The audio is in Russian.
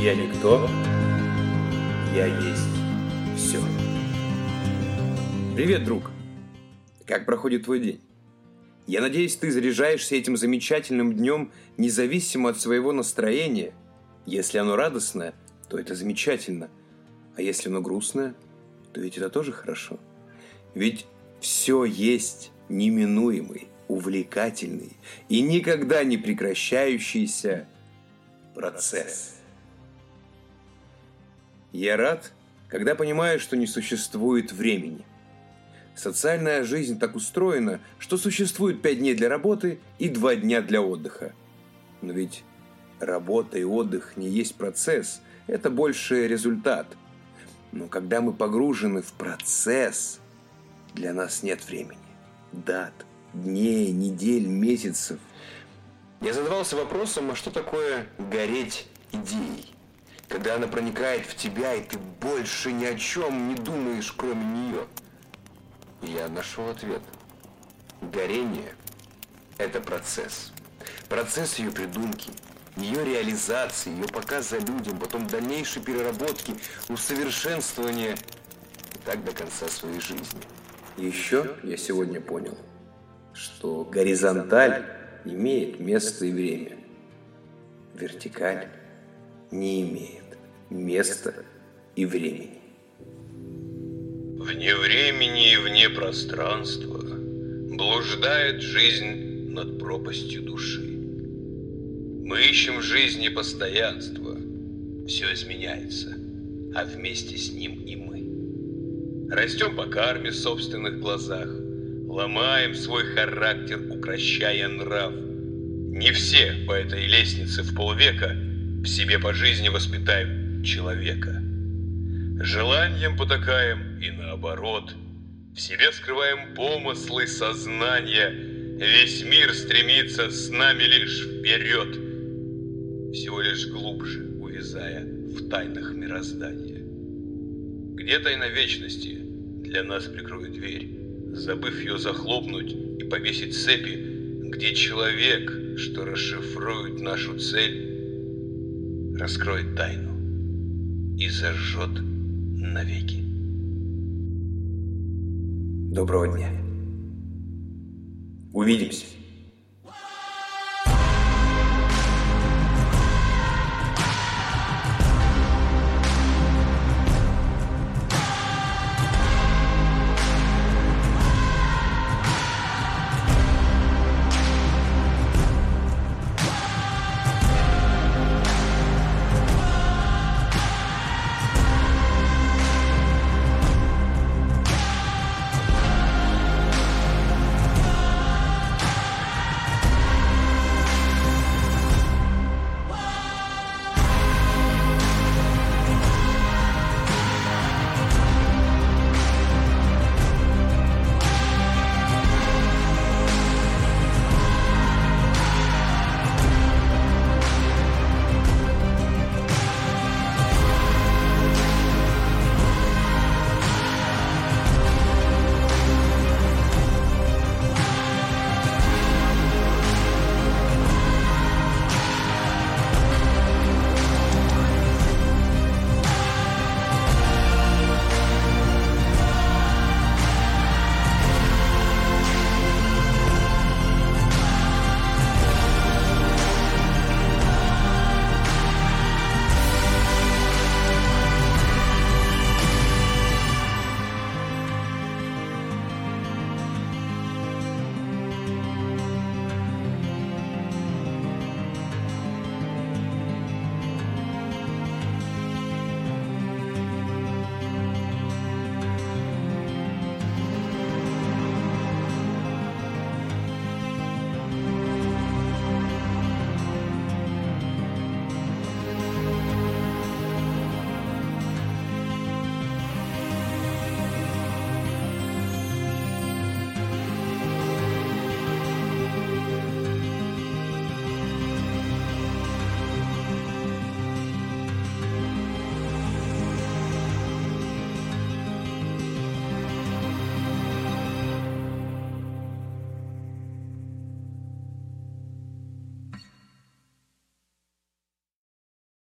Я никто, я есть все. Привет, друг. Как проходит твой день? Я надеюсь, ты заряжаешься этим замечательным днем независимо от своего настроения. Если оно радостное, то это замечательно. А если оно грустное, то ведь это тоже хорошо. Ведь все есть неминуемый, увлекательный и никогда не прекращающийся процесс. Я рад, когда понимаю, что не существует времени. Социальная жизнь так устроена, что существует пять дней для работы и два дня для отдыха. Но ведь работа и отдых не есть процесс, это больше результат. Но когда мы погружены в процесс, для нас нет времени, дат, дней, недель, месяцев. Я задавался вопросом, а что такое гореть идеей? Когда она проникает в тебя, и ты больше ни о чем не думаешь, кроме нее. Я нашел ответ. Горение – это процесс. Процесс ее придумки, ее реализации, ее показа людям, потом дальнейшей переработки, усовершенствования и так до конца своей жизни. Еще я сегодня понял, что горизонталь имеет место и время. Вертикаль не имеет места и времени. Вне времени и вне пространства блуждает жизнь над пропастью души. Мы ищем в жизни постоянство, все изменяется, а вместе с ним и мы. Растем по карме в собственных глазах, ломаем свой характер, укращая нрав. Не все по этой лестнице в полвека – в себе по жизни воспитаем человека. Желанием потакаем и наоборот. В себе скрываем помыслы сознания. Весь мир стремится с нами лишь вперед. Всего лишь глубже увязая в тайнах мироздания. Где тайна вечности для нас прикроет дверь, забыв ее захлопнуть и повесить цепи, где человек, что расшифрует нашу цель, раскроет тайну и зажжет навеки. Доброго дня. Увидимся.